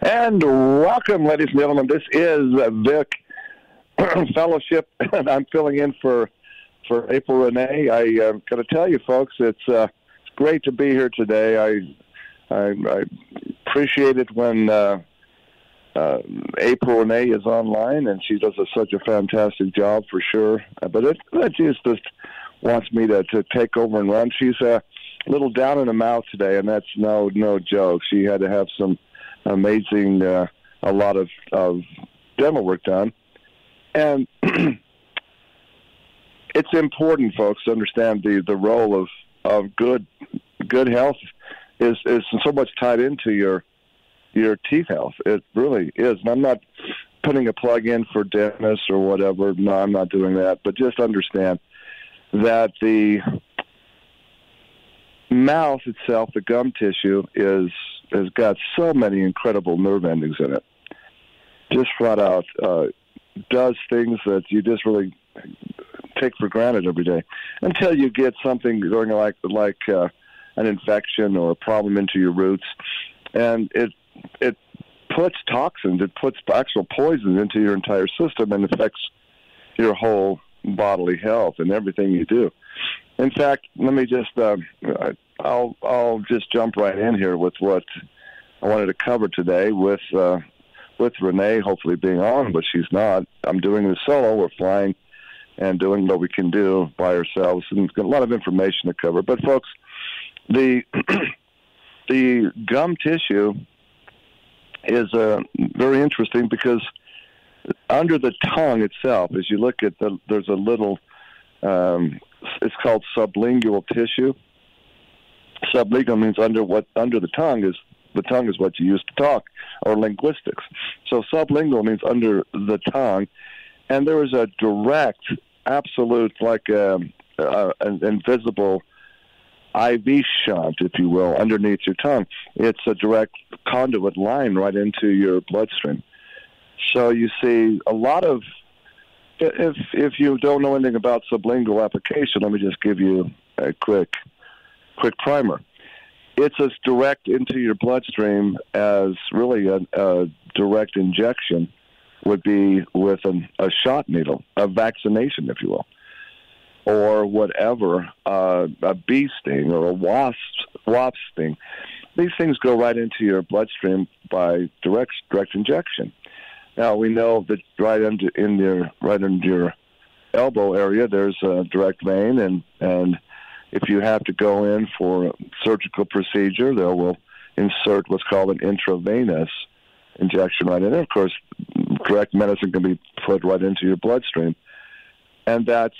And welcome, ladies and gentlemen. This is Vic Fellowship, and I'm filling in for for April Renee. I uh, got to tell you, folks, it's uh, it's great to be here today. I I, I appreciate it when uh, uh, April Renee is online, and she does a, such a fantastic job for sure. Uh, but it, it just just wants me to to take over and run. She's a little down in the mouth today, and that's no no joke. She had to have some amazing, uh, a lot of, of demo work done. And it's important, folks, to understand the, the role of, of good good health is, is so much tied into your your teeth health. It really is. And I'm not putting a plug in for dentists or whatever. No, I'm not doing that. But just understand that the mouth itself, the gum tissue, is has got so many incredible nerve endings in it. Just flat out uh, does things that you just really take for granted every day until you get something going like like uh, an infection or a problem into your roots, and it it puts toxins, it puts actual poisons into your entire system and affects your whole bodily health and everything you do. In fact, let me just uh, I'll I'll just jump right in here with what I wanted to cover today with uh, with Renee. Hopefully, being on, but she's not. I'm doing the solo. We're flying and doing what we can do by ourselves, and got a lot of information to cover. But folks, the the gum tissue is uh, very interesting because under the tongue itself, as you look at the, there's a little, um, it's called sublingual tissue. Sublingual means under what under the tongue is the tongue is what you use to talk or linguistics. So sublingual means under the tongue, and there is a direct, absolute, like um, a, an invisible IV shunt, if you will, underneath your tongue. It's a direct conduit line right into your bloodstream. So you see a lot of if if you don't know anything about sublingual application, let me just give you a quick quick primer. It's as direct into your bloodstream as really a, a direct injection would be with an, a shot needle, a vaccination, if you will, or whatever, uh, a bee sting or a wasp wasp sting. These things go right into your bloodstream by direct direct injection. Now we know that right under in your right under your elbow area, there's a direct vein, and and if you have to go in for a surgical procedure, they will insert what's called an intravenous injection right in. there. of course, direct medicine can be put right into your bloodstream, and that's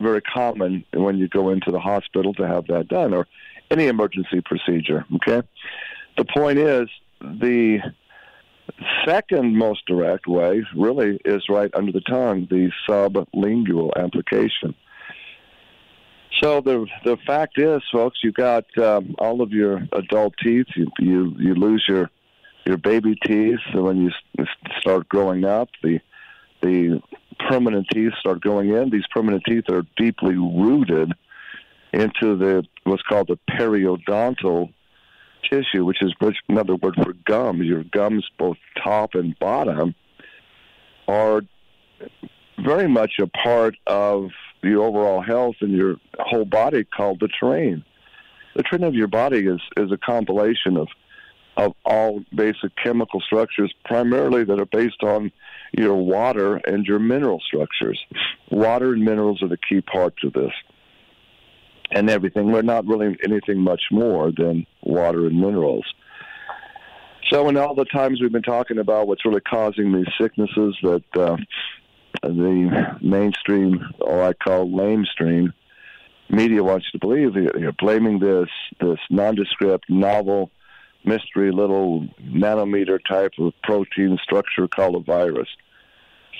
very common when you go into the hospital to have that done, or any emergency procedure. Okay, the point is the second most direct way really is right under the tongue, the sublingual application. So the the fact is, folks, you got um, all of your adult teeth. You, you you lose your your baby teeth so when you start growing up. The the permanent teeth start going in. These permanent teeth are deeply rooted into the what's called the periodontal tissue, which is another word for gums. Your gums, both top and bottom, are very much a part of your overall health and your whole body called the terrain. The terrain of your body is, is a compilation of of all basic chemical structures, primarily that are based on your water and your mineral structures. Water and minerals are the key parts of this and everything. We're not really anything much more than water and minerals. So, in all the times we've been talking about what's really causing these sicknesses that uh, the mainstream, or I call lamestream, media wants you to believe, you're blaming this this nondescript, novel, mystery little nanometer type of protein structure called a virus.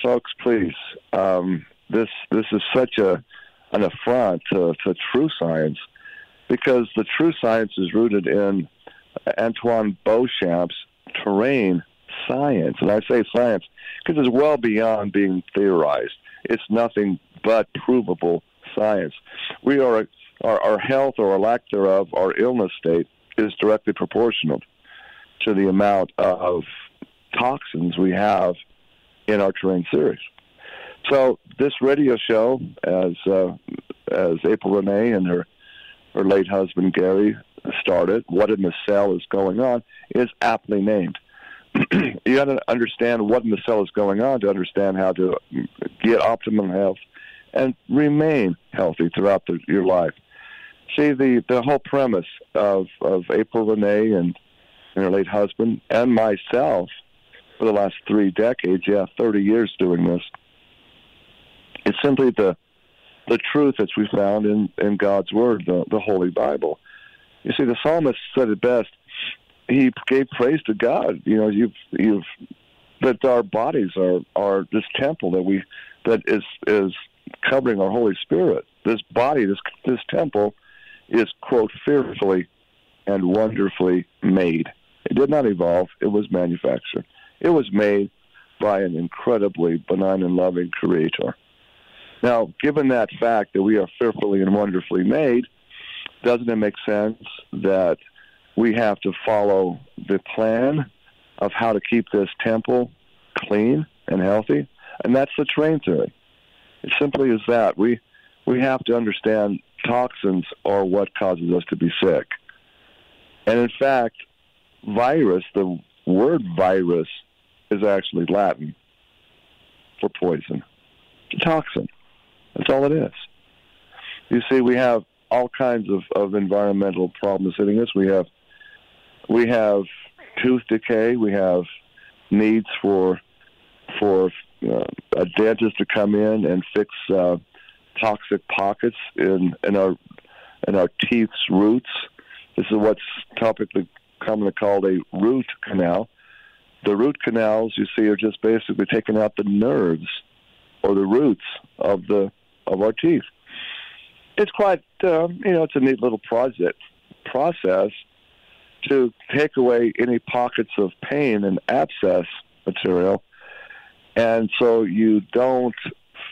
Folks, please, um, this this is such a an affront to, to true science because the true science is rooted in Antoine Béchamp's terrain science. And I say science because it's well beyond being theorized. It's nothing but provable science. We are our, our health or our lack thereof, our illness state is directly proportional to the amount of toxins we have in our terrain series. So this radio show, as uh, as April Renee and her her late husband Gary started, what in the cell is going on, is aptly named. you got to understand what in the cell is going on to understand how to get optimum health and remain healthy throughout the, your life. See the the whole premise of of April Renee and, and her late husband and myself for the last three decades, yeah, thirty years doing this. It's simply the the truth that we found in in God's Word, the the Holy Bible. You see, the psalmist said it best. He gave praise to God. You know, you've you've that our bodies are are this temple that we that is is covering our Holy Spirit. This body, this this temple, is quote fearfully and wonderfully made. It did not evolve; it was manufactured. It was made by an incredibly benign and loving Creator. Now, given that fact that we are fearfully and wonderfully made, doesn't it make sense that we have to follow the plan of how to keep this temple clean and healthy? And that's the terrain theory. It simply is that. We we have to understand toxins are what causes us to be sick. And in fact, virus, the word virus is actually Latin for poison. It's a toxin. That's all it is. You see, we have all kinds of, of environmental problems hitting us. We have we have tooth decay. We have needs for for uh, a dentist to come in and fix uh, toxic pockets in in our in our teeth's roots. This is what's topically commonly called a root canal. The root canals you see are just basically taking out the nerves or the roots of the of our teeth. It's quite um, you know it's a neat little project process to take away any pockets of pain and abscess material and so you don't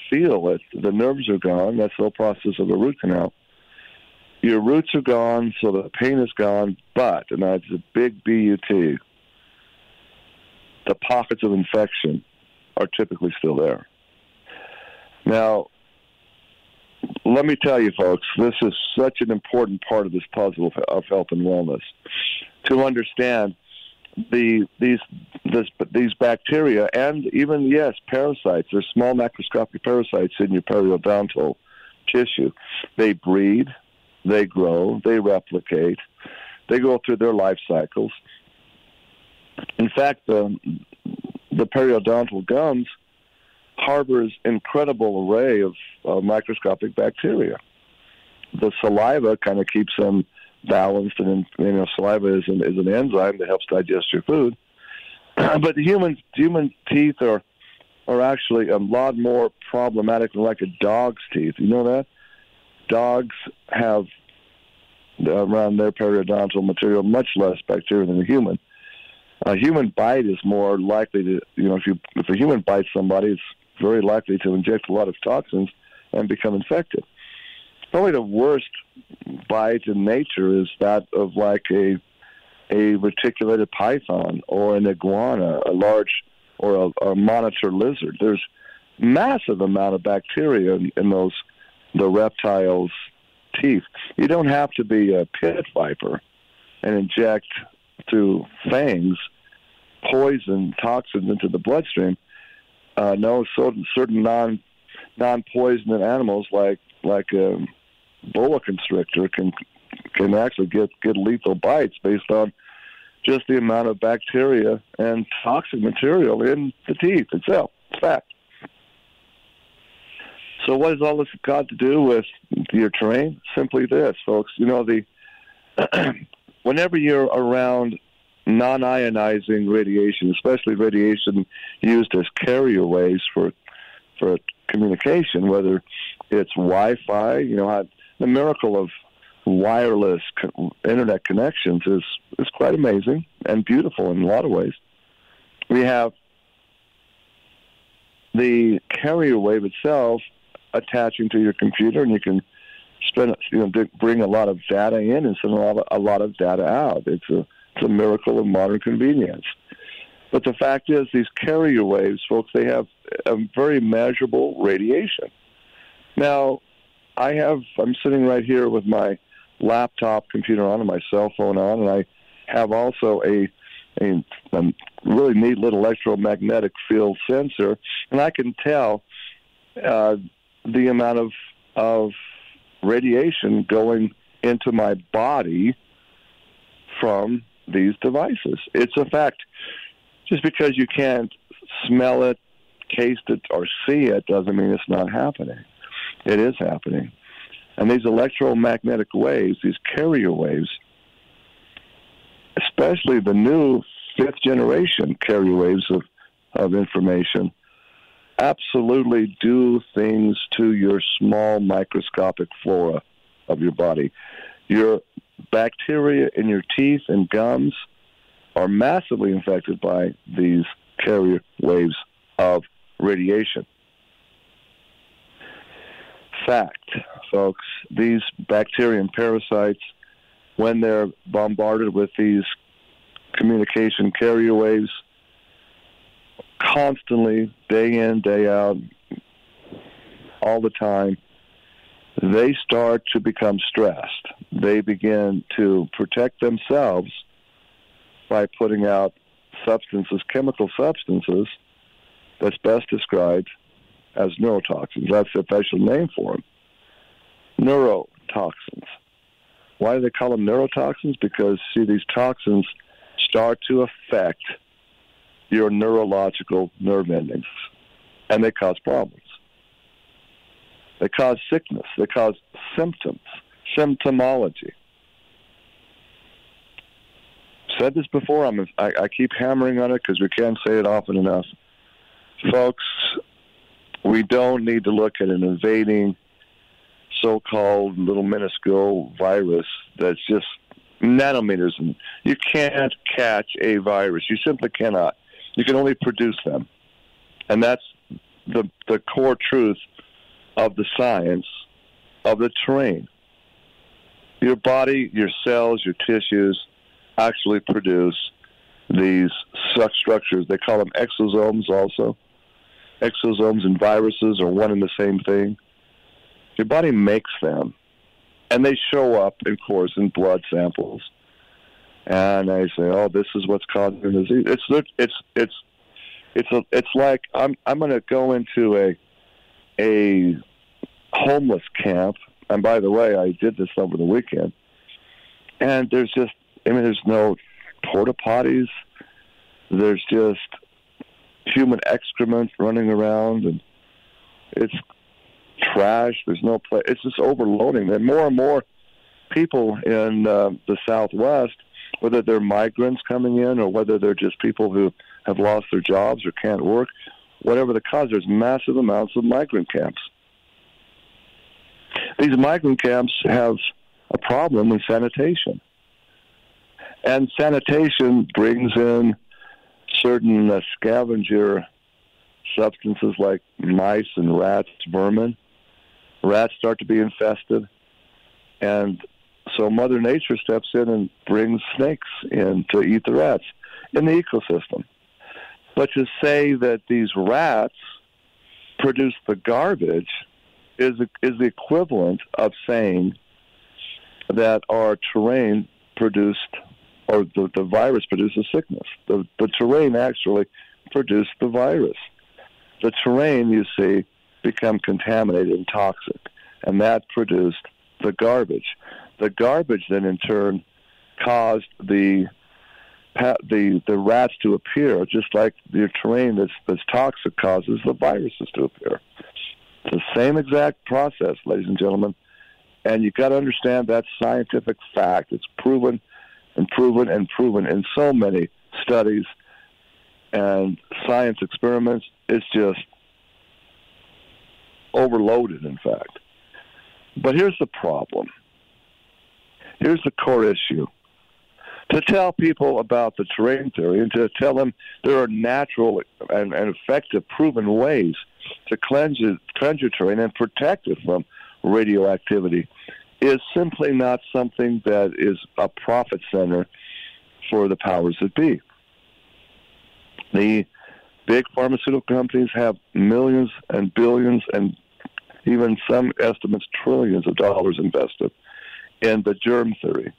feel it. The nerves are gone. That's the whole process of a root canal. Your roots are gone, so the pain is gone, but, and that's a big BUT, the pockets of infection are typically still there. Now, let me tell you, folks, this is such an important part of this puzzle of health and wellness. To understand the these this, these bacteria and even yes parasites. There's small macroscopic parasites in your periodontal tissue. They breed, they grow, they replicate, they go through their life cycles. In fact, the the periodontal gums harbors incredible array of uh, microscopic bacteria. The saliva kind of keeps them balanced, and you know, saliva is an, is an enzyme that helps digest your food. but human human teeth are are actually a lot more problematic than like a dog's teeth. You know that dogs have around their periodontal material much less bacteria than a human. A human bite is more likely to, you know, if you if a human bites somebody, it's very likely to inject a lot of toxins and become infected probably the worst bite in nature is that of like a a reticulated python or an iguana, a large or a, a monitor lizard. There's massive amount of bacteria in, in those the reptiles' teeth. You don't have to be a pit viper and inject through fangs poison toxins into the bloodstream. Uh, no, certain certain non non poisonous animals like like um, boa constrictor can can actually get get lethal bites based on just the amount of bacteria and toxic material in the teeth itself. It's fact. So what has all this got to do with your terrain? Simply this, folks. You know the whenever you're around non-ionizing radiation, especially radiation used as carrier waves for for communication, whether it's Wi-Fi, you know, the miracle of wireless co- internet connections is is quite amazing and beautiful in a lot of ways. We have the carrier wave itself attaching to your computer, and you can spend you know bring a lot of data in and send a lot of, a lot of data out. It's a It's a miracle of modern convenience. But the fact is, these carrier waves, folks, they have a very measurable radiation. Now, I have, I'm sitting right here with my laptop computer on and my cell phone on, and I have also a, a, a really neat little electromagnetic field sensor, and I can tell uh, the amount of, of radiation going into my body from these devices. It's a fact. Just because you can't smell it, taste it, or see it doesn't mean it's not happening. It is happening. And these electromagnetic waves, these carrier waves, especially the new fifth generation carrier waves of, of information, absolutely do things to your small microscopic flora of your body. Your bacteria in your teeth and gums are massively infected by these carrier waves of radiation. Fact, folks, these bacteria and parasites, when they're bombarded with these communication carrier waves, constantly, day in, day out, all the time, they start to become stressed. They begin to protect themselves by putting out substances, chemical substances, that's best described as neurotoxins. That's the official name for them. Neurotoxins. Why do they call them neurotoxins? Because, see, these toxins start to affect your neurological nerve endings, and they cause problems. They cause sickness. They cause symptoms, symptomology. Said this before. I'm, I, I keep hammering on it because we can't say it often enough. Folks, we don't need to look at an invading so-called little minuscule virus that's just nanometers and you can't catch a virus you simply cannot you can only produce them and that's the the core truth of the science of the terrain. Your body, your cells, your tissues actually produce these structures. They call them exosomes also. Exosomes and viruses are one and the same thing. Your body makes them, and they show up, of course, in blood samples. And they say, "Oh, this is what's causing the disease." It's it's it's it's a, it's like I'm I'm going to go into a a homeless camp. And by the way, I did this over the weekend. And there's just, I mean, there's no porta potties. There's just human excrement running around, and it's trash. There's no place. It's just overloading. And more and more people in uh, the Southwest, whether they're migrants coming in or whether they're just people who have lost their jobs or can't work, whatever the cause, there's massive amounts of migrant camps. These migrant camps have a problem with sanitation. And sanitation brings in certain uh, scavenger substances like mice and rats, vermin. Rats start to be infested. And so Mother Nature steps in and brings snakes in to eat the rats in the ecosystem. But to say that these rats produce the garbage is is the equivalent of saying that our terrain produced or the, the virus produces sickness. The, the terrain actually produced the virus. The terrain, you see, become contaminated and toxic, and that produced the garbage. The garbage then, in turn, caused the the the rats to appear, just like the terrain that's that's toxic causes the viruses to appear. It's the same exact process, ladies and gentlemen. And you've got to understand that scientific fact. It's proven and proven and proven in so many studies and science experiments. It's just overloaded, in fact. But here's the problem. Here's the core issue. To tell people about the terrain theory and to tell them there are natural and, and effective proven ways to cleanse it, cleanse your terrain and protect it from radioactivity is simply not something that is a profit center for the powers that be. The big pharmaceutical companies have millions and billions and even some estimates trillions of dollars invested in the germ theory.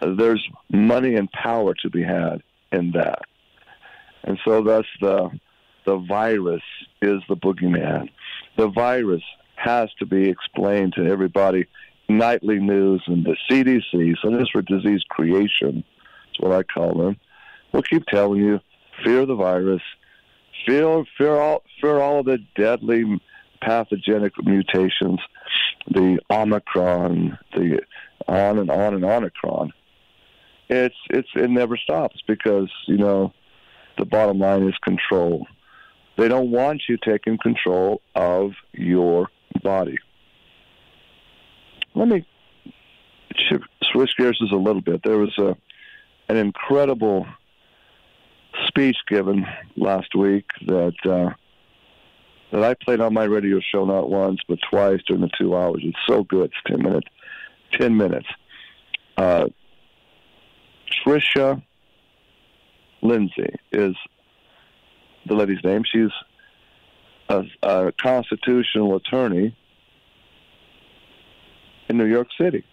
There's money and power to be had in that. And so thus the the virus is the boogeyman. The virus has to be explained to everybody. Nightly news and the CDC, Centers for Disease Creation, that's what I call them, will keep telling you fear the virus, fear fear all fear all of the deadly pathogenic mutations, the Omicron, the on and on and Omicron. It's it's it never stops because you know the bottom line is control. They don't want you taking control of your body. Let me switch gears just a little bit. There was a an incredible speech given last week that uh, that I played on my radio show not once but twice during the two hours. It's so good. It's ten minutes. Ten minutes. Uh, Tricia Lindsay is the lady's name. She's a, a constitutional attorney in New York City.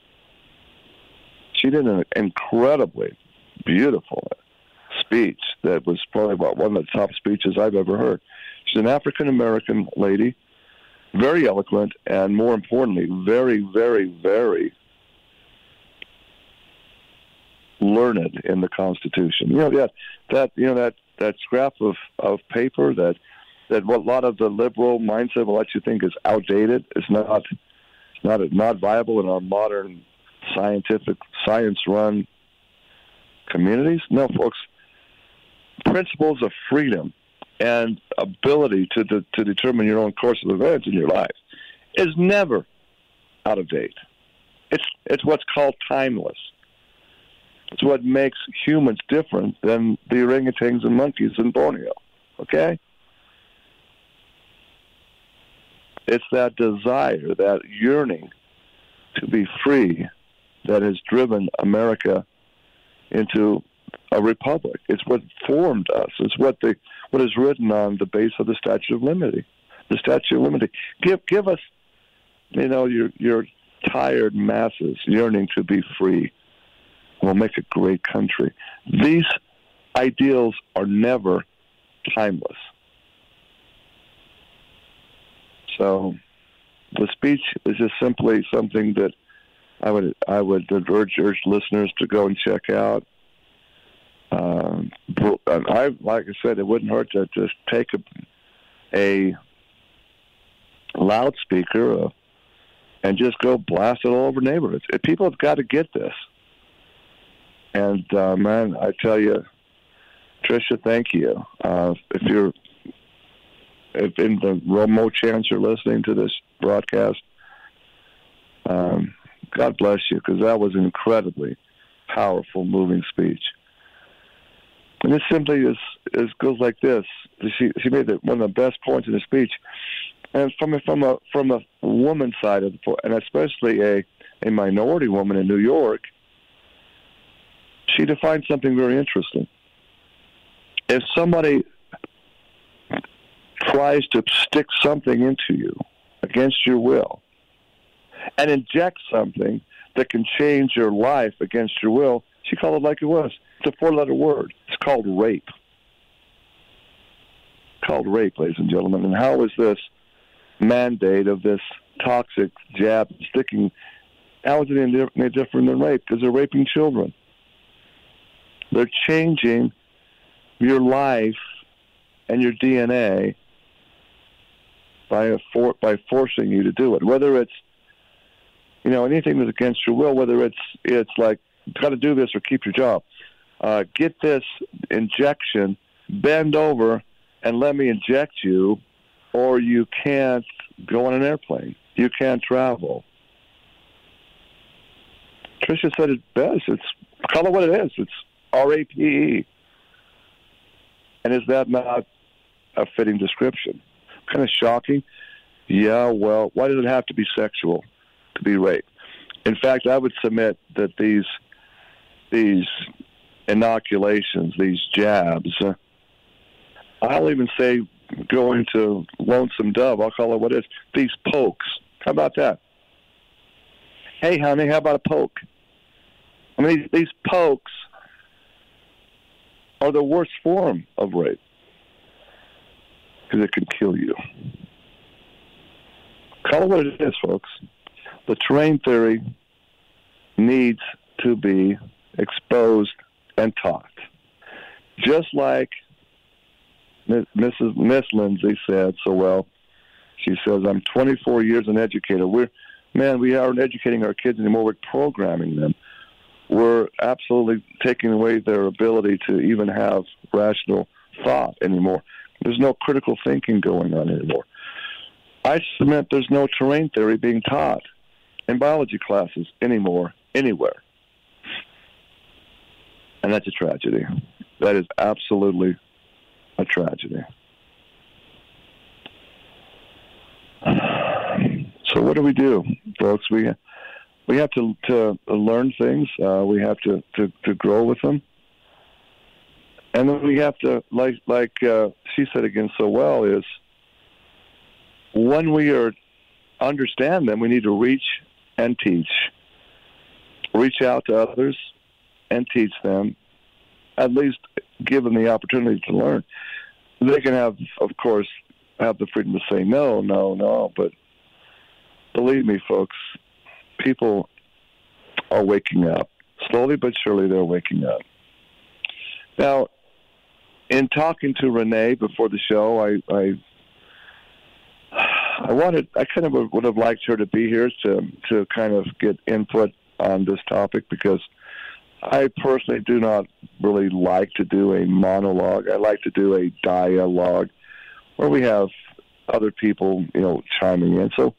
She did an incredibly beautiful speech that was probably about one of the top speeches I've ever heard. She's an African American lady, very eloquent, and more importantly, very, very, very learned in the Constitution. You know that that you know that that scrap of of paper that that what a lot of the liberal mindset will let you think is outdated is not not not viable in our modern scientific science run communities. No, folks. Principles of freedom and ability to, to to determine your own course of events in your life is never out of date. It's it's what's called timeless. It's what makes humans different than the orangutans and monkeys in Borneo. Okay? It's that desire, that yearning to be free that has driven America into a republic. It's what formed us. It's what the what is written on the base of the Statute of Liberty. The Statue of Liberty. Give give us, you know, your your tired masses yearning to be free. We'll make a great country. These ideals are never timeless. So the speech is just simply something that I would I would urge urge listeners to go and check out. Um, I like I said, it wouldn't hurt to just take a, a loudspeaker uh, and just go blast it all over neighborhoods. People have got to get this. And uh, man, I tell you, Tricia, thank you. Uh, if you're if in the remote chance you're listening to this broadcast, um, God bless you, because that was an incredibly powerful, moving speech. And it simply is, is goes like this. She she made the, one of the best points in the speech, and from from a from a woman's side of the and especially a a minority woman in New York, she defined something very interesting. If somebody tries to stick something into you against your will and inject something that can change your life against your will, she called it like it was. It's a four letter word. It's called rape. It's called rape, ladies and gentlemen. And how is this mandate of this toxic jab sticking? How is it any different than rape? Because they're raping children. They're changing your life and your DNA by for, by forcing you to do it. Whether it's you know anything that's against your will, whether it's it's like got to do this or keep your job. Uh, get this injection, bend over, and let me inject you, or you can't go on an airplane. You can't travel. Tricia said it best. It's call it what it is. It's R A P E. And is that not a fitting description? Kind of shocking. Yeah, well, why does it have to be sexual to be rape? In fact, I would submit that these these inoculations, these jabs. I'll even say going to Lonesome Dove, I'll call it what it is, these pokes. How about that? Hey, honey, how about a poke? I mean, these, these pokes are the worst form of rape because it can kill you. Call it what it is, folks. The terrain theory needs to be exposed and taught. Just like Mrs. Miss Lindsay said so well, she says, I'm 24 years an educator. We're, man, we aren't educating our kids anymore. We're programming them. We're absolutely taking away their ability to even have rational thought anymore. There's no critical thinking going on anymore. I submit there's no terrain theory being taught in biology classes anymore, anywhere. And that's a tragedy. That is absolutely a tragedy. So what do we do, folks? We we have to to learn things. Uh, we have to, to to grow with them, and then we have to like like uh, she said again so well is when we are understand them, we need to reach and teach, reach out to others and teach them, at least give them the opportunity to learn. They can have, of course, have the freedom to say no, no, no, but believe me, folks, people are waking up. Slowly but surely, they're waking up. Now, in talking to Renee before the show, I, I I wanted, I kind of would have liked her to be here to to kind of get input on this topic because I personally do not really like to do a monologue. I like to do a dialogue where we have other people, you know, chiming in. So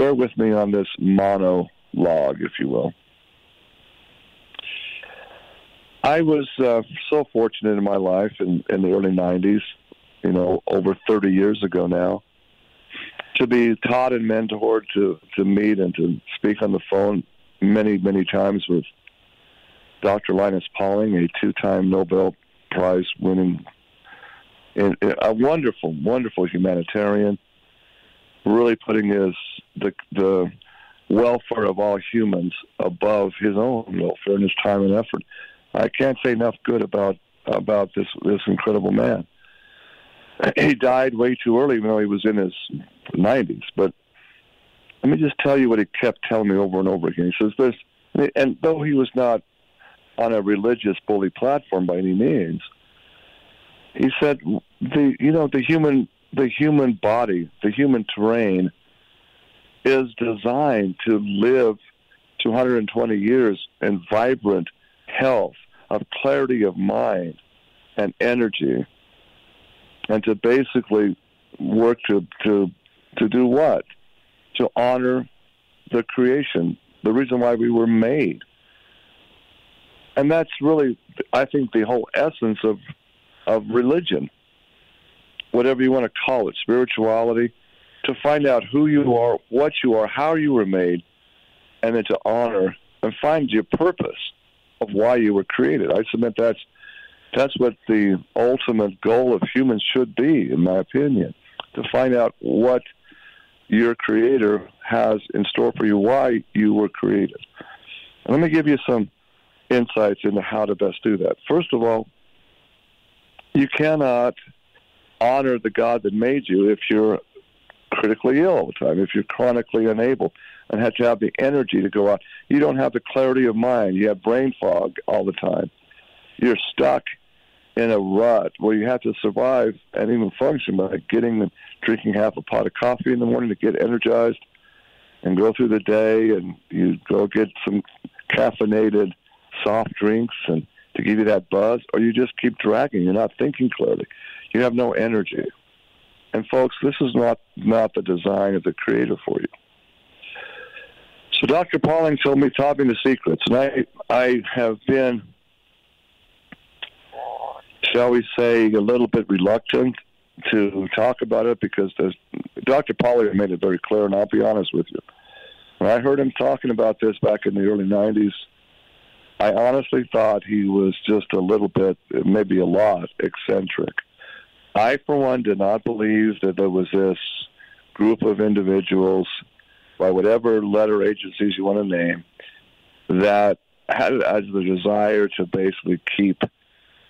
bear with me on this monologue, if you will. I was uh, so fortunate in my life in, in the early 90s, you know, over 30 years ago now, to be taught and mentored to, to meet and to speak on the phone many, many times with Dr. Linus Pauling, a two-time Nobel Prize winning, a wonderful, wonderful humanitarian, really putting his the the welfare of all humans above his own welfare and his time and effort. I can't say enough good about about this this incredible man. He died way too early, even though he was in his 90s. But let me just tell you what he kept telling me over and over again. He says this, and though he was not on a religious bully platform by any means, he said the you know the human the human body, the human terrain is designed to live 220 years in vibrant health, of clarity of mind and energy, and to basically work to to to do what? To honor the creation, the reason why we were made. And that's really, I think, the whole essence of of religion, whatever you want to call it, spirituality, to find out who you are, what you are, how you were made, and then to honor and find your purpose of why you were created. I submit that's that's what the ultimate goal of humans should be, in my opinion, to find out what your creator has in store for you, why you were created. Let me give you some insights into how to best do that. First of all, you cannot honor the God that made you if you're critically ill all the time, if you're chronically unable and have to have the energy to go out. You don't have the clarity of mind. You have brain fog all the time. You're stuck in a rut where you have to survive and even function by getting and drinking half a pot of coffee in the morning to get energized and go through the day and you go get some caffeinated soft drinks and to give you that buzz or you just keep dragging you're not thinking clearly you have no energy and folks this is not not the design of the creator for you so dr pauling told me taught me the secrets and i i have been shall we say, a little bit reluctant to talk about it because Dr. Pauling made it very clear, and I'll be honest with you. When I heard him talking about this back in the early 90s, I honestly thought he was just a little bit, maybe a lot, eccentric. I, for one, did not believe that there was this group of individuals, by whatever letter agencies you want to name, that had as the desire to basically keep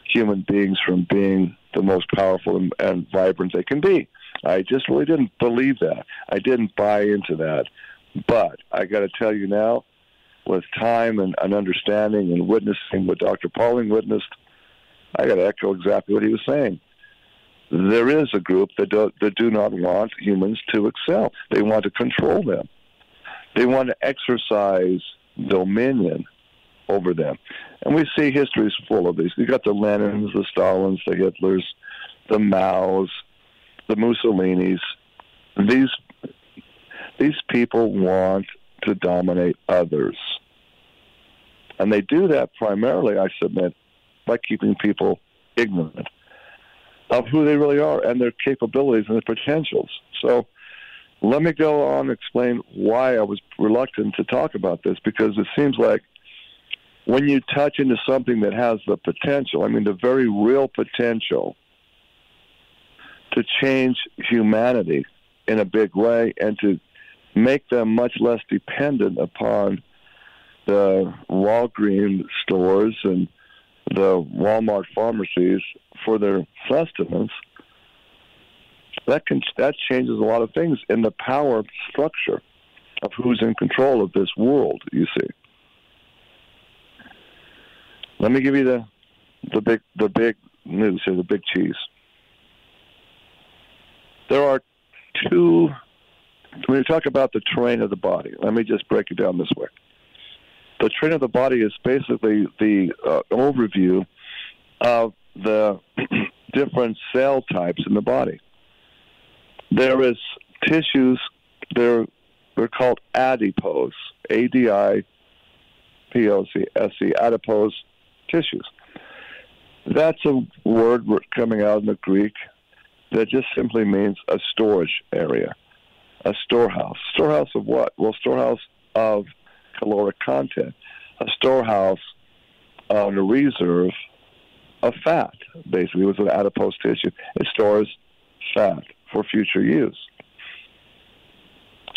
human beings from being the most powerful and, and vibrant they can be. I just really didn't believe that. I didn't buy into that. But I got to tell you now, with time and, and understanding and witnessing what Dr. Pauling witnessed, I got to echo exactly what he was saying. There is a group that do, that do not want humans to excel. They want to control them. They want to exercise dominion over them. And we see history is full of these. You got the Lenins, the Stalins, the Hitlers, the Maos, the Mussolinis. These these people want to dominate others. And they do that primarily, I submit, by keeping people ignorant of who they really are and their capabilities and their potentials. So let me go on and explain why I was reluctant to talk about this because it seems like when you touch into something that has the potential, I mean, the very real potential to change humanity in a big way and to make them much less dependent upon the Walgreens stores and the Walmart pharmacies for their sustenance, that can that changes a lot of things in the power structure of who's in control of this world. You see. Let me give you the the big the big news here, the big cheese. There are two when you talk about the terrain of the body, let me just break it down this way. The terrain of the body is basically the uh, overview of the different cell types in the body. There is tissues, they're, they're called adipose, A D I P O C S E, adipose tissues. That's a word coming out in the Greek that just simply means a storage area a storehouse. Storehouse of what? Well, storehouse of caloric content. A storehouse um, on a reserve of fat, basically, with an adipose tissue. It stores fat for future use.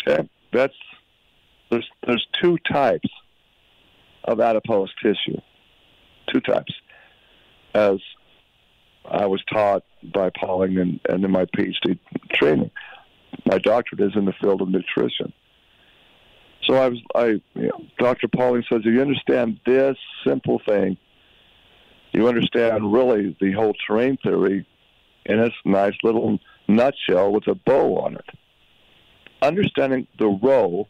Okay, that's there's there's two types of adipose tissue. Two types, as I was taught by Pauling and, and in my PhD training my doctorate is in the field of nutrition. So I was, I, you know, Dr. Pauling says, if you understand this simple thing, you understand really the whole terrain theory in its nice little nutshell with a bow on it. Understanding the role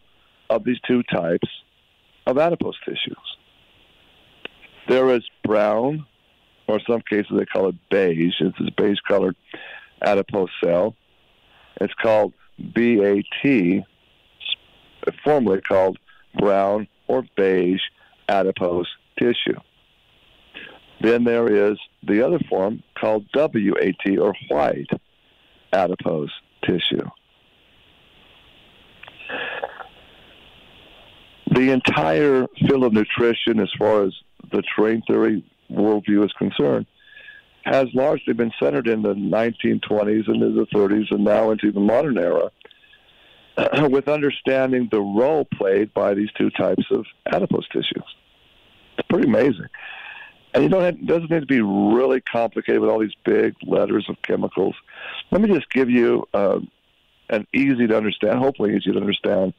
of these two types of adipose tissues. There is brown, or in some cases they call it beige. It's this beige colored adipose cell. It's called BAT, formerly called brown or beige adipose tissue. Then there is the other form called WAT or white adipose tissue. The entire field of nutrition, as far as the terrain theory worldview is concerned, has largely been centered in the 1920s and into the 30s and now into the modern era with understanding the role played by these two types of adipose tissues. It's pretty amazing. And you don't have, it doesn't need to be really complicated with all these big letters of chemicals. Let me just give you uh, an easy to understand, hopefully easy to understand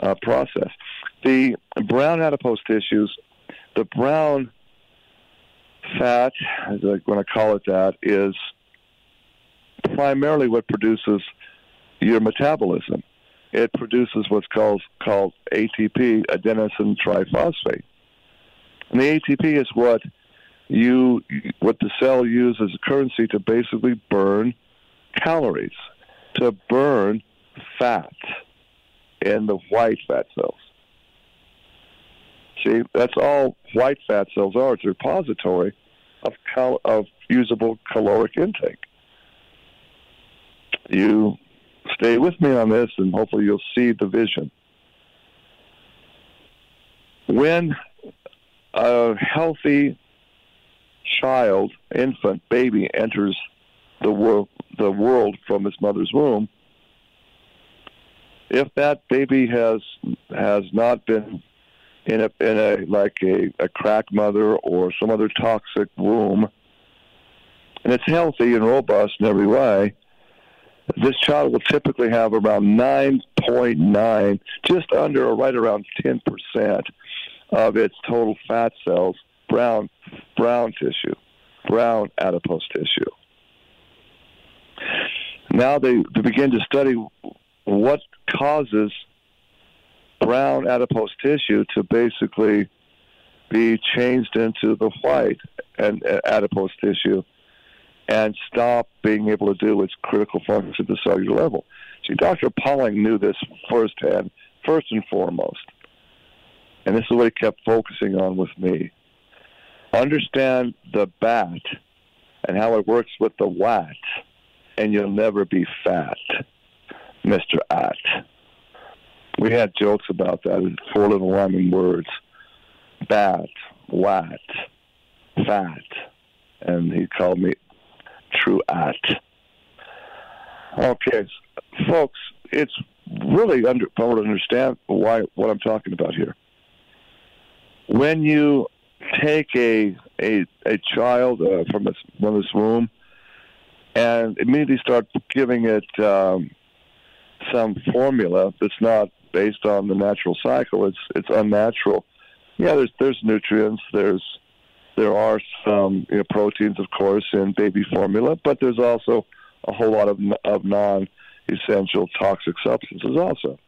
uh, process. The brown adipose tissues, the brown fat, as I'm going to call it that, is primarily what produces your metabolism. It produces what's called called ATP, adenosine triphosphate, and the ATP is what you what the cell uses as a currency to basically burn calories, to burn fat in the white fat cells. See, that's all white fat cells are. It's a repository of cal- of usable caloric intake. You stay with me on this, and hopefully you'll see the vision. When a healthy child, infant, baby enters the world, the world from its mother's womb, if that baby has has not been in a in a like a, a crack mother or some other toxic womb, and it's healthy and robust in every way, this child will typically have around 9.9, just under or right around 10% of its total fat cells, brown, brown tissue, brown adipose tissue. Now they, they begin to study what causes brown adipose tissue to basically be changed into the white and uh, adipose tissue and stop being able to do its critical function at the cellular level. See, Dr. Pauling knew this firsthand, first and foremost. And this is what he kept focusing on with me. Understand the bat and how it works with the wat, and you'll never be fat, Mr. At. We had jokes about that, in four little rhyming words. Bat, wat, fat. And he called me true at. Okay, folks, it's really under, I want to understand why what I'm talking about here. When you take a a, a child uh, from its womb and immediately start giving it um, some formula that's not based on the natural cycle, it's it's unnatural. Yeah, there's there's nutrients, there's there are some you know, proteins, of course, in baby formula, but there's also a whole lot of, of non-essential toxic substances also.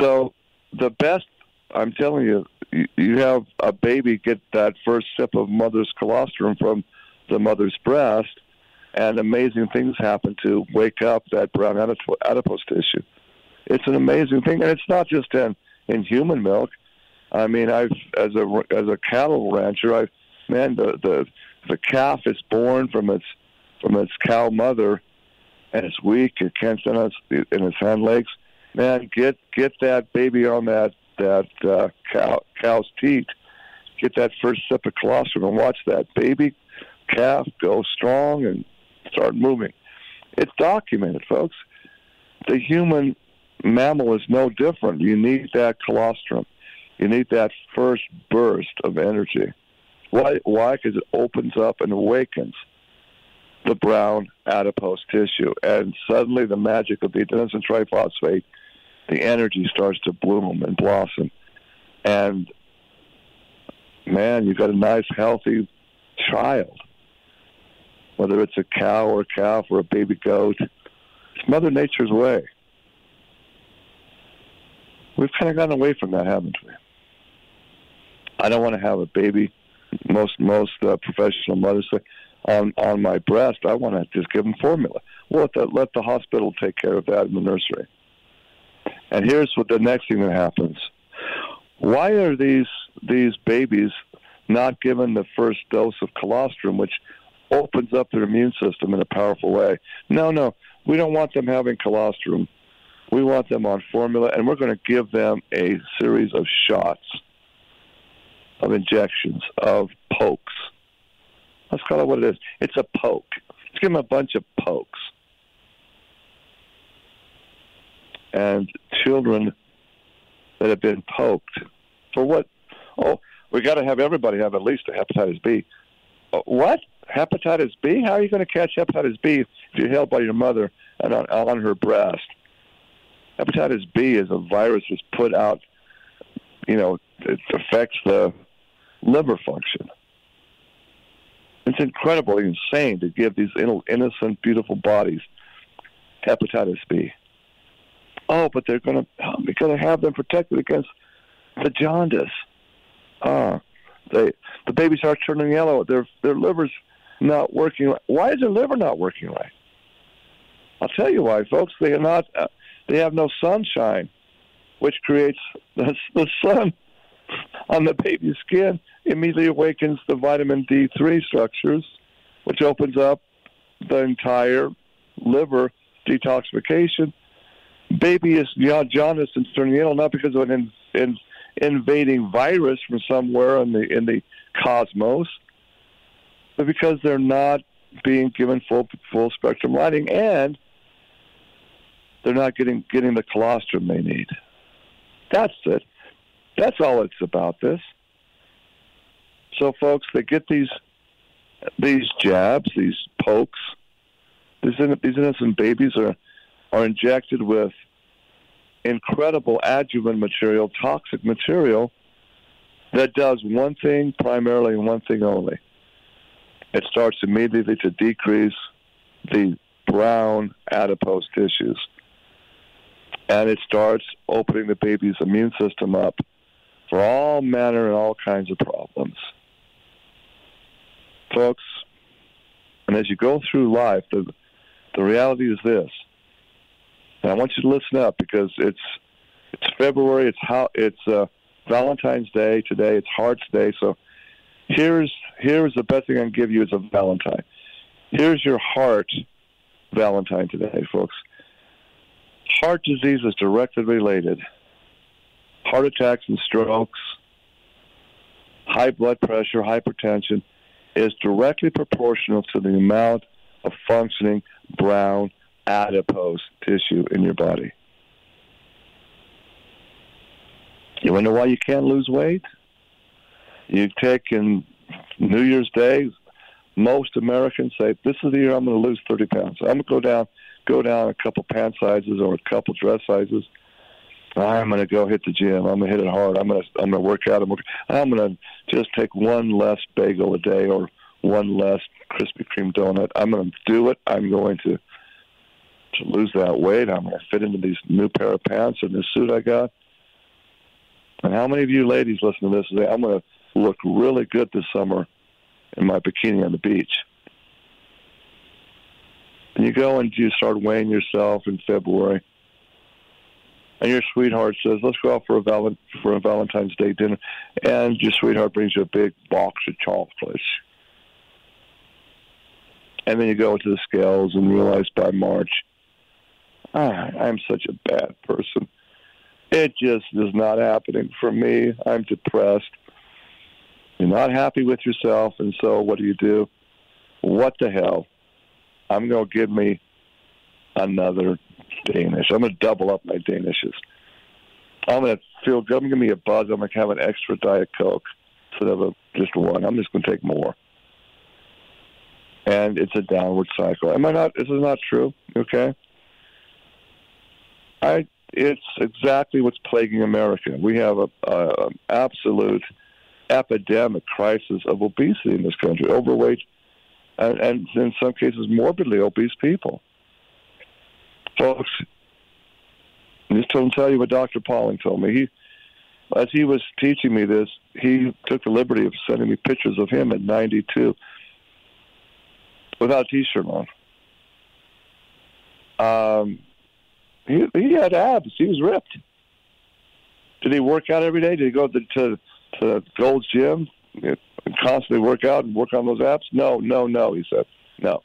So the best, I'm telling you, you, you have a baby get that first sip of mother's colostrum from the mother's breast, and amazing things happen to wake up that brown adipose tissue. It's an amazing thing, and it's not just in in human milk. I mean, I've as a as a cattle rancher, I've man, the the the calf is born from its from its cow mother, and it's weak. It can't stand on its, in its hind legs. Man, get get that baby on that that uh, cow cow's teat. Get that first sip of colostrum and watch that baby calf go strong and start moving. It's documented, folks. The human mammal is no different. You need that colostrum. You need that first burst of energy. Why? Why? Because it opens up and awakens the brown adipose tissue, and suddenly the magic of the adenosine triphosphate, the energy starts to bloom and blossom, and man, you've got a nice, healthy child. Whether it's a cow or a calf or a baby goat, it's Mother Nature's way. We've kind of gotten away from that, haven't we? I don't want to have a baby most most uh, professional mothers say, on on my breast, I want to just give them formula. Well, let the, let the hospital take care of that in the nursery. And here's what the next thing that happens: Why are these these babies not given the first dose of colostrum, which opens up their immune system in a powerful way? No, no, we don't want them having colostrum. We want them on formula, and we're going to give them a series of shots of injections, of pokes. Let's call it what it is. It's a poke. Let's give them a bunch of pokes. And children that have been poked for what? Oh, we got to have everybody have at least a hepatitis B. Uh, what? Hepatitis B? How are you going to catch hepatitis B if you're held by your mother and on, on her breast? Hepatitis B is a virus that's put out, you know, it affects the liver function. It's incredibly insane to give these innocent, beautiful bodies hepatitis B. Oh, but they're going to oh, because they have them protected against the jaundice. Ah, they the babies start turning yellow. Their their liver's not working. Why is their liver not working right? I'll tell you why, folks. They are not. Uh, they have no sunshine, which creates the, the sun on the baby's skin immediately awakens the vitamin D3 structures, which opens up the entire liver detoxification. Baby is jaundiced and turning yellow not because of an in, in, invading virus from somewhere in the in the cosmos, but because they're not being given full full spectrum lighting and they're not getting getting the colostrum they need. That's it. That's all it's about. This. So, folks, they get these these jabs, these pokes. These these innocent babies are are injected with incredible adjuvant material, toxic material that does one thing primarily and one thing only. It starts immediately to decrease the brown adipose tissues. And it starts opening the baby's immune system up for all manner and all kinds of problems. Folks, and as you go through life, the, the reality is this and I want you to listen up because it's it's February. It's how it's uh, Valentine's Day today. It's Hearts Day. So here's here's the best thing I can give you as a Valentine. Here's your heart Valentine today, folks. Heart disease is directly related. Heart attacks and strokes, high blood pressure, hypertension is directly proportional to the amount of functioning brown adipose tissue in your body. You wonder why you can't lose weight? You take in New Year's Day, most Americans say, "This is the year I'm going to lose 30 pounds. I'm going to go down, go down a couple pant sizes or a couple dress sizes. I'm going to go hit the gym. I'm going to hit it hard. I'm going to, I'm going to work out. I'm, I'm going to just take one less bagel a day or one less Krispy Kreme donut. I'm going to do it. I'm going to to lose that weight. I'm going to fit into these new pair of pants and this suit I got. And how many of you ladies listen to this and say, I'm going to look really good this summer in my bikini on the beach? And you go and you start weighing yourself in February, and your sweetheart says, "Let's go out for a val- for a Valentine's Day dinner," and your sweetheart brings you a big box of chocolates. And then you go to the scales and realize by March ah, I'm such a bad person. It just is not happening for me. I'm depressed. You're not happy with yourself, and so what do you do? What the hell? I'm going to give me another Danish. I'm going to double up my Danishes. I'm going to feel good. I'm going to be a buzz. I'm going to have an extra Diet Coke instead of a, just one. I'm just going to take more. And it's a downward cycle. Am I not? This is not true. Okay. I, it's exactly what's plaguing America. We have a, a absolute epidemic crisis of obesity in this country, overweight, and, and in some cases morbidly obese people. Folks, I'm just to tell you what Dr. Pauling told me. He, as he was teaching me this, he took the liberty of sending me pictures of him at 92 without t-shirt on. Um, he, he had abs. He was ripped. Did he work out every day? Did he go to to, to Gold's Gym and constantly work out and work on those abs? No, no, no. He said, no.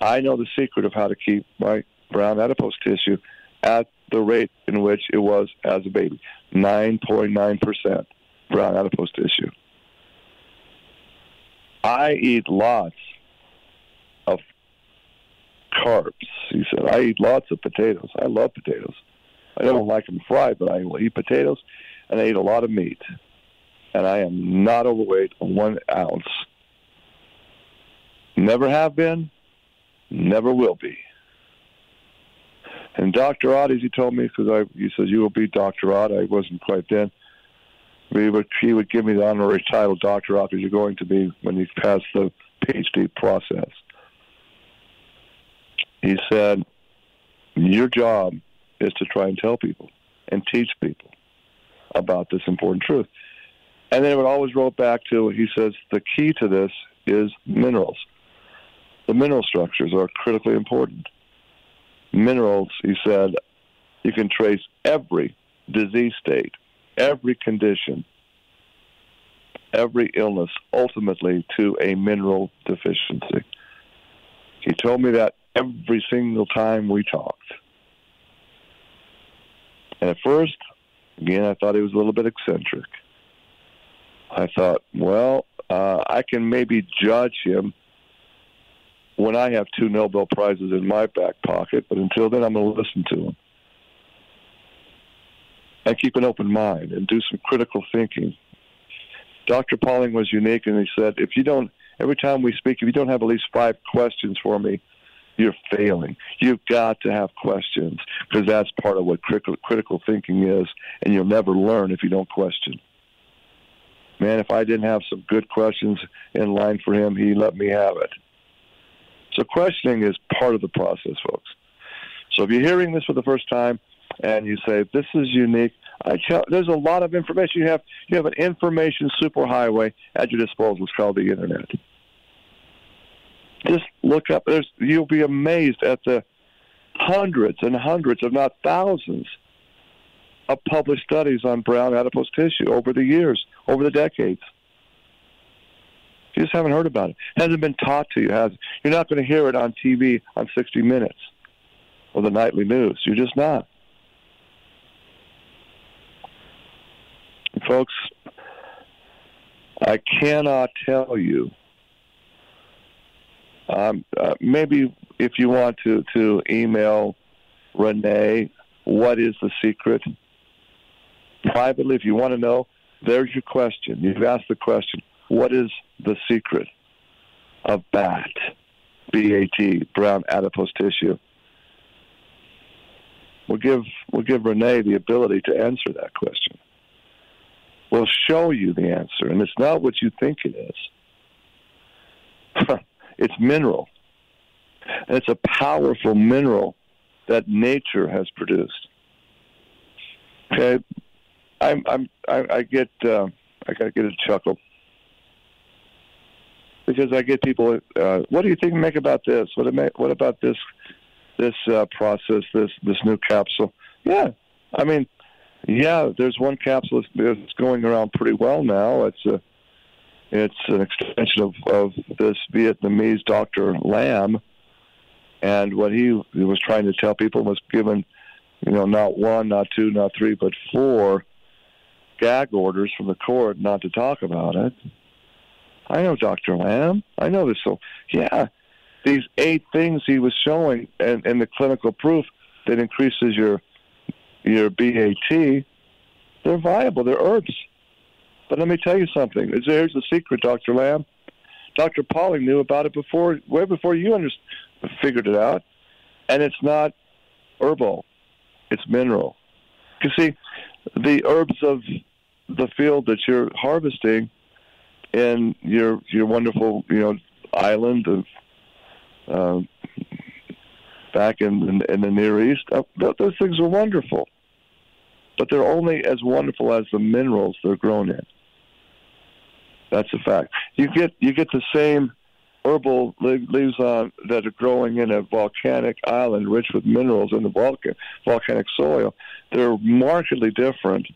I know the secret of how to keep my brown adipose tissue at the rate in which it was as a baby 9.9% brown adipose tissue. I eat lots of carbs. He said, I eat lots of potatoes. I love potatoes. I don't like them fried, but I will eat potatoes, and I eat a lot of meat. And I am not overweight one ounce. Never have been, never will be. And Dr. Odd, as he told me, because I, he says, you will be Dr. Odd. I wasn't quite then. He would, he would give me the honorary title, Dr. Odd, because you're going to be when you pass the PhD process. He said, Your job is to try and tell people and teach people about this important truth. And then it would always roll back to, he says, the key to this is minerals. The mineral structures are critically important. Minerals, he said, you can trace every disease state, every condition, every illness ultimately to a mineral deficiency. He told me that every single time we talked. And at first, Again, I thought he was a little bit eccentric. I thought, well, uh, I can maybe judge him when I have two Nobel Prizes in my back pocket, but until then, I'm going to listen to him. And keep an open mind and do some critical thinking. Dr. Pauling was unique, and he said, if you don't, every time we speak, if you don't have at least five questions for me, you're failing. You've got to have questions because that's part of what critical, critical thinking is, and you'll never learn if you don't question. Man, if I didn't have some good questions in line for him, he let me have it. So questioning is part of the process, folks. So if you're hearing this for the first time and you say this is unique, I tell, there's a lot of information you have. You have an information superhighway at your disposal. It's called the internet. Just look up. There's, you'll be amazed at the hundreds and hundreds, if not thousands, of published studies on brown adipose tissue over the years, over the decades. You just haven't heard about it. it hasn't been taught to you. Has you're not going to hear it on TV on 60 Minutes or the nightly news. You're just not. folks, I cannot tell you. Um, uh, maybe if you want to, to email Renee, what is the secret? Privately, if you want to know, there's your question. You've asked the question. What is the secret of BAT, BAT, brown adipose tissue? We'll give we'll give Renee the ability to answer that question We'll show you the answer. And it's not what you think it is. it's mineral. And it's a powerful mineral that nature has produced. Okay, I'm, I'm, I, I get, uh, I gotta get a chuckle because I get people. Uh, what do you think make about this? What, what about this, this uh, process, this, this new capsule? Yeah, I mean, yeah, there's one capsule that's going around pretty well now. It's a it's an extension of, of this Vietnamese Dr. Lam, and what he was trying to tell people was given, you know, not one, not two, not three, but four gag orders from the court not to talk about it. I know Dr. Lam. I know this. So, yeah, these eight things he was showing and, and the clinical proof that increases your your BAT, they're viable. They're herbs. But let me tell you something. Here's the secret, Dr. Lam. Dr. Pauling knew about it before, way before you under, figured it out. And it's not herbal, it's mineral. You see, the herbs of the field that you're harvesting in your your wonderful you know island of uh, back in, in, in the Near East. Uh, those things are wonderful, but they're only as wonderful as the minerals they're grown in. That's a fact. You get you get the same herbal leaves on that are growing in a volcanic island rich with minerals in the volcan, volcanic soil. They're markedly different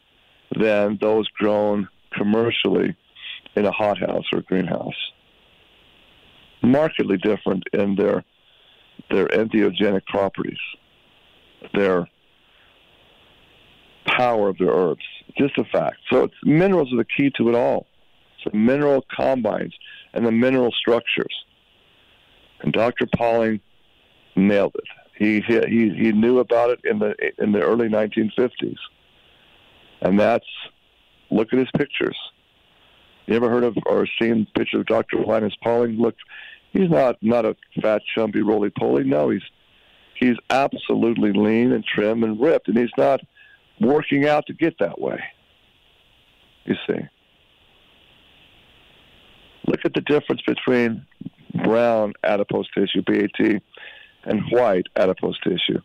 than those grown commercially in a hothouse or a greenhouse. Markedly different in their their entheogenic properties, their power of their herbs. Just a fact. So minerals are the key to it all. So mineral combines and the mineral structures. And Dr. Pauling nailed it. He, he he knew about it in the in the early 1950s, and that's look at his pictures. You ever heard of or seen a picture of Dr. Linus Pauling? Look, he's not not a fat, chumpy, roly poly. No, he's he's absolutely lean and trim and ripped, and he's not working out to get that way. You see. Look at the difference between brown adipose tissue, BAT, and white adipose tissue.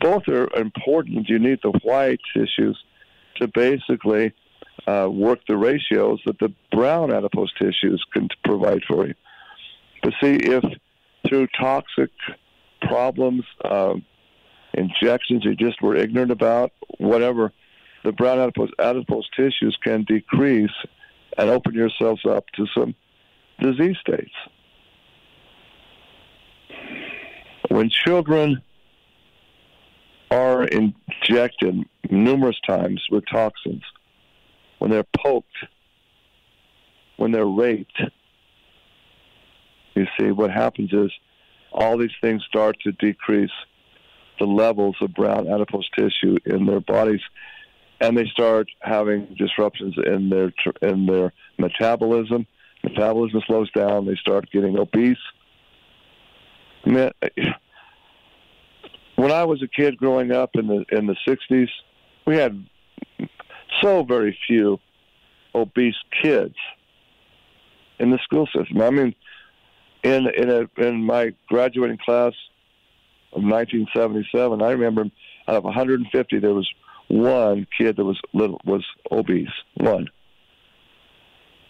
Both are important. You need the white tissues to basically uh, work the ratios that the brown adipose tissues can provide for you. But see, if through toxic problems, uh, injections you just were ignorant about, whatever, the brown adipose, adipose tissues can decrease and open yourselves up to some disease states. When children are injected numerous times with toxins, when they're poked, when they're raped, you see, what happens is all these things start to decrease the levels of brown adipose tissue in their bodies, and they start having disruptions in their in their metabolism. Metabolism slows down. They start getting obese. When I was a kid growing up in the in the '60s, we had so very few obese kids in the school system. I mean, in in a in my graduating class of 1977, I remember out of 150 there was one kid that was little was obese. One.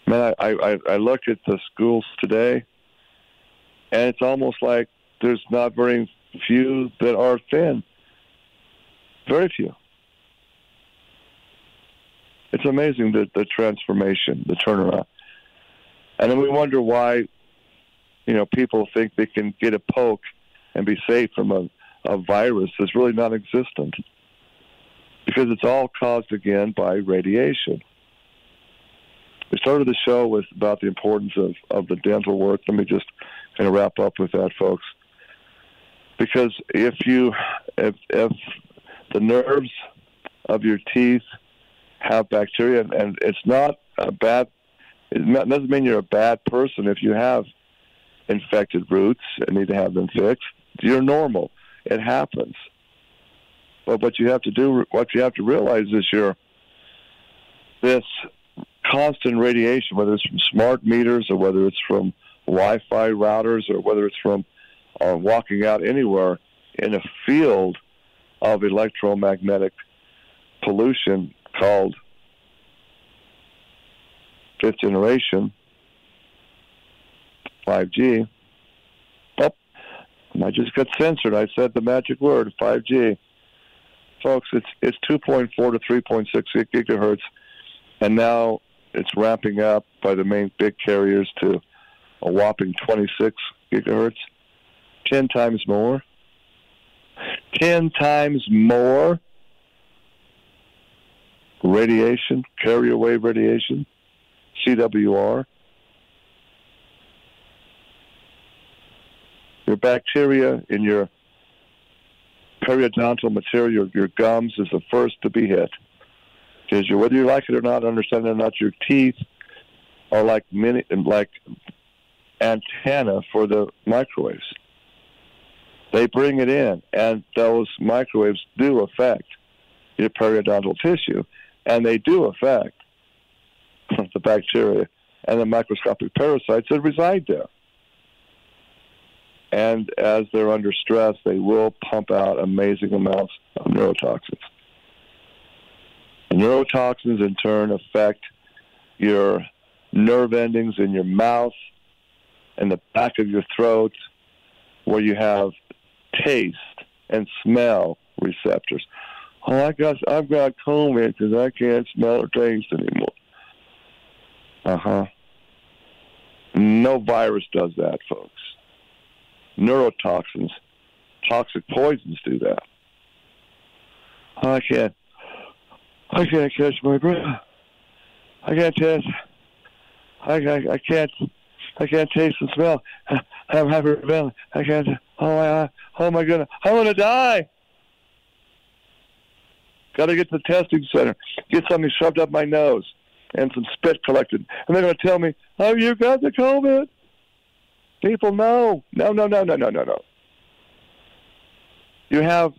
Man, I, I I look at the schools today, and it's almost like there's not very few that are thin. Very few. It's amazing the the transformation, the turnaround, and then we wonder why you know, people think they can get a poke and be safe from a, a virus that's really non existent because it's all caused again by radiation. We started the show with about the importance of, of the dental work. Let me just kind of wrap up with that, folks. Because if you if if the nerves of your teeth have bacteria, and it's not a bad, it doesn't mean you're a bad person if you have infected roots and need to have them fixed. You're normal. It happens. But what you have to do, what you have to realize is your this constant radiation, whether it's from smart meters or whether it's from Wi-Fi routers or whether it's from uh, walking out anywhere in a field of electromagnetic pollution called fifth generation 5G. Oh, I just got censored. I said the magic word, 5G. Folks, it's it's 2.4 to 3.6 gigahertz, and now it's ramping up by the main big carriers to a whopping 26 gigahertz, 10 times more. 10 times more radiation, carrier wave radiation, CWR. your bacteria in your periodontal material, your, gums, is the first to be hit. Because whether you like it or not, understand or not, your teeth are like mini, like antenna for the microwaves. They bring it in, and those microwaves do affect your periodontal tissue, and they do affect the bacteria and the microscopic parasites that reside there and as they're under stress, they will pump out amazing amounts of neurotoxins. And neurotoxins, in turn, affect your nerve endings in your mouth and the back of your throat, where you have taste and smell receptors. Oh, I got, I've got COVID because I can't smell or taste anymore. Uh huh. No virus does that, folks neurotoxins, toxic poisons do that. I can't. I can't catch my breath. I can't taste. I, I, I can't. I can't taste and smell. I'm having a hyperventilating. I can't. Oh my! Oh my goodness! I want to die. Got to get to the testing center. Get something shoved up my nose and some spit collected, and they're going to tell me, "Oh, you got the COVID." People know. No, no, no, no, no, no, no. You have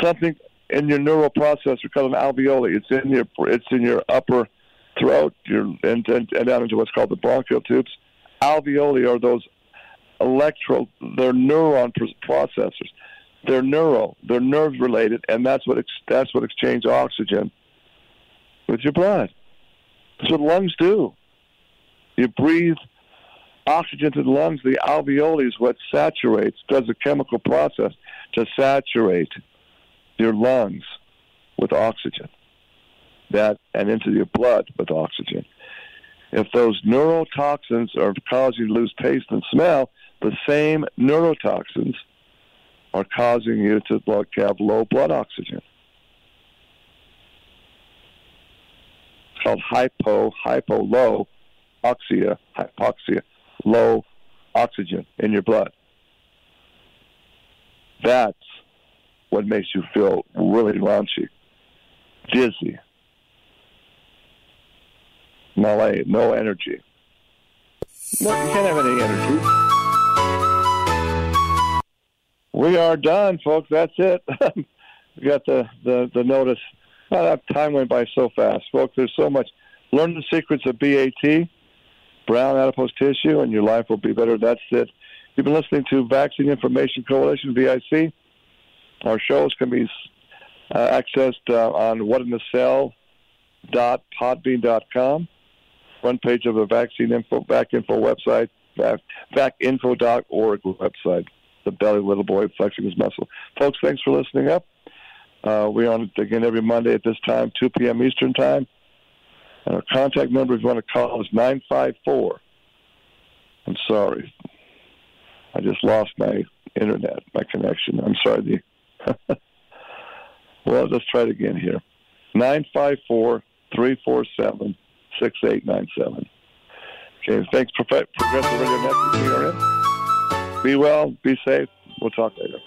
something in your neural processor called an alveoli. It's in your it's in your upper throat, your and, and, and down into what's called the bronchial tubes. Alveoli are those electro, they're neuron processors. They're neural, they're nerve related, and that's what ex, that's what exchange oxygen with your blood. That's what lungs do. You breathe oxygen to the lungs, the alveoli is what saturates, does a chemical process to saturate your lungs with oxygen. That and into your blood with oxygen. If those neurotoxins are causing you to lose taste and smell, the same neurotoxins are causing you to have low blood oxygen. It's called hypo, hypo, low, oxia, hypoxia, low oxygen in your blood. That's what makes you feel really raunchy, dizzy, malaise, no energy. No, you can't have any energy. We are done, folks. That's it. we got the, the, the notice. Oh, that time went by so fast, folks. There's so much. Learn the secrets of BAT, brown adipose tissue, and your life will be better. That's it. You've been listening to Vaccine Information Coalition, VIC. Our shows can be uh, accessed uh, on whatinthecell.podbean.com, front page of the vaccine info, vac info website, vac, vacinfo.org website. The belly little boy flexing his muscle. Folks, thanks for listening up. Uh, we're on again every Monday at this time, 2 p.m. Eastern Time. And our contact number, if you want to call, is 954. I'm sorry. I just lost my internet, my connection. I'm sorry. The well, let's try it again here. 954 347 6897. Okay, thanks, Progressive Radio Network, PRN. Be well, be safe. We'll talk later.